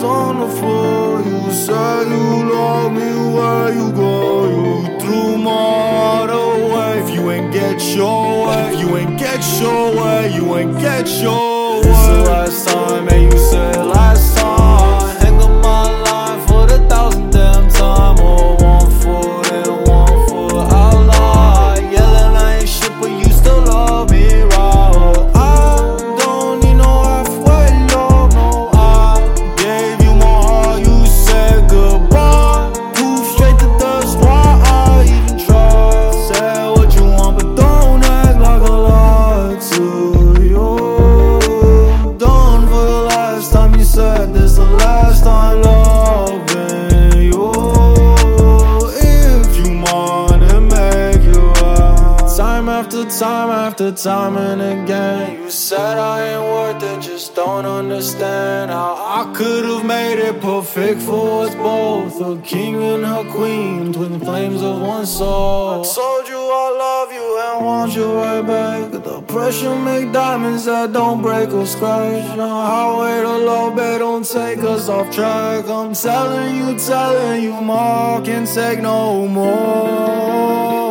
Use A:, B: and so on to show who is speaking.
A: was on the floor. You said you love me where you go. You threw my heart away. If you ain't get your way, if you ain't get your way, you ain't get your way. This the last time, and you after time after time and again, you said I ain't worth it, just don't understand how I could have made it perfect for us both. A king and a queen, twin flames of one soul. I told you I love you and want you right back. The pressure make diamonds that don't break or scratch. The highway to low bed don't take us off track. I'm telling you, telling you, Mark can take no more.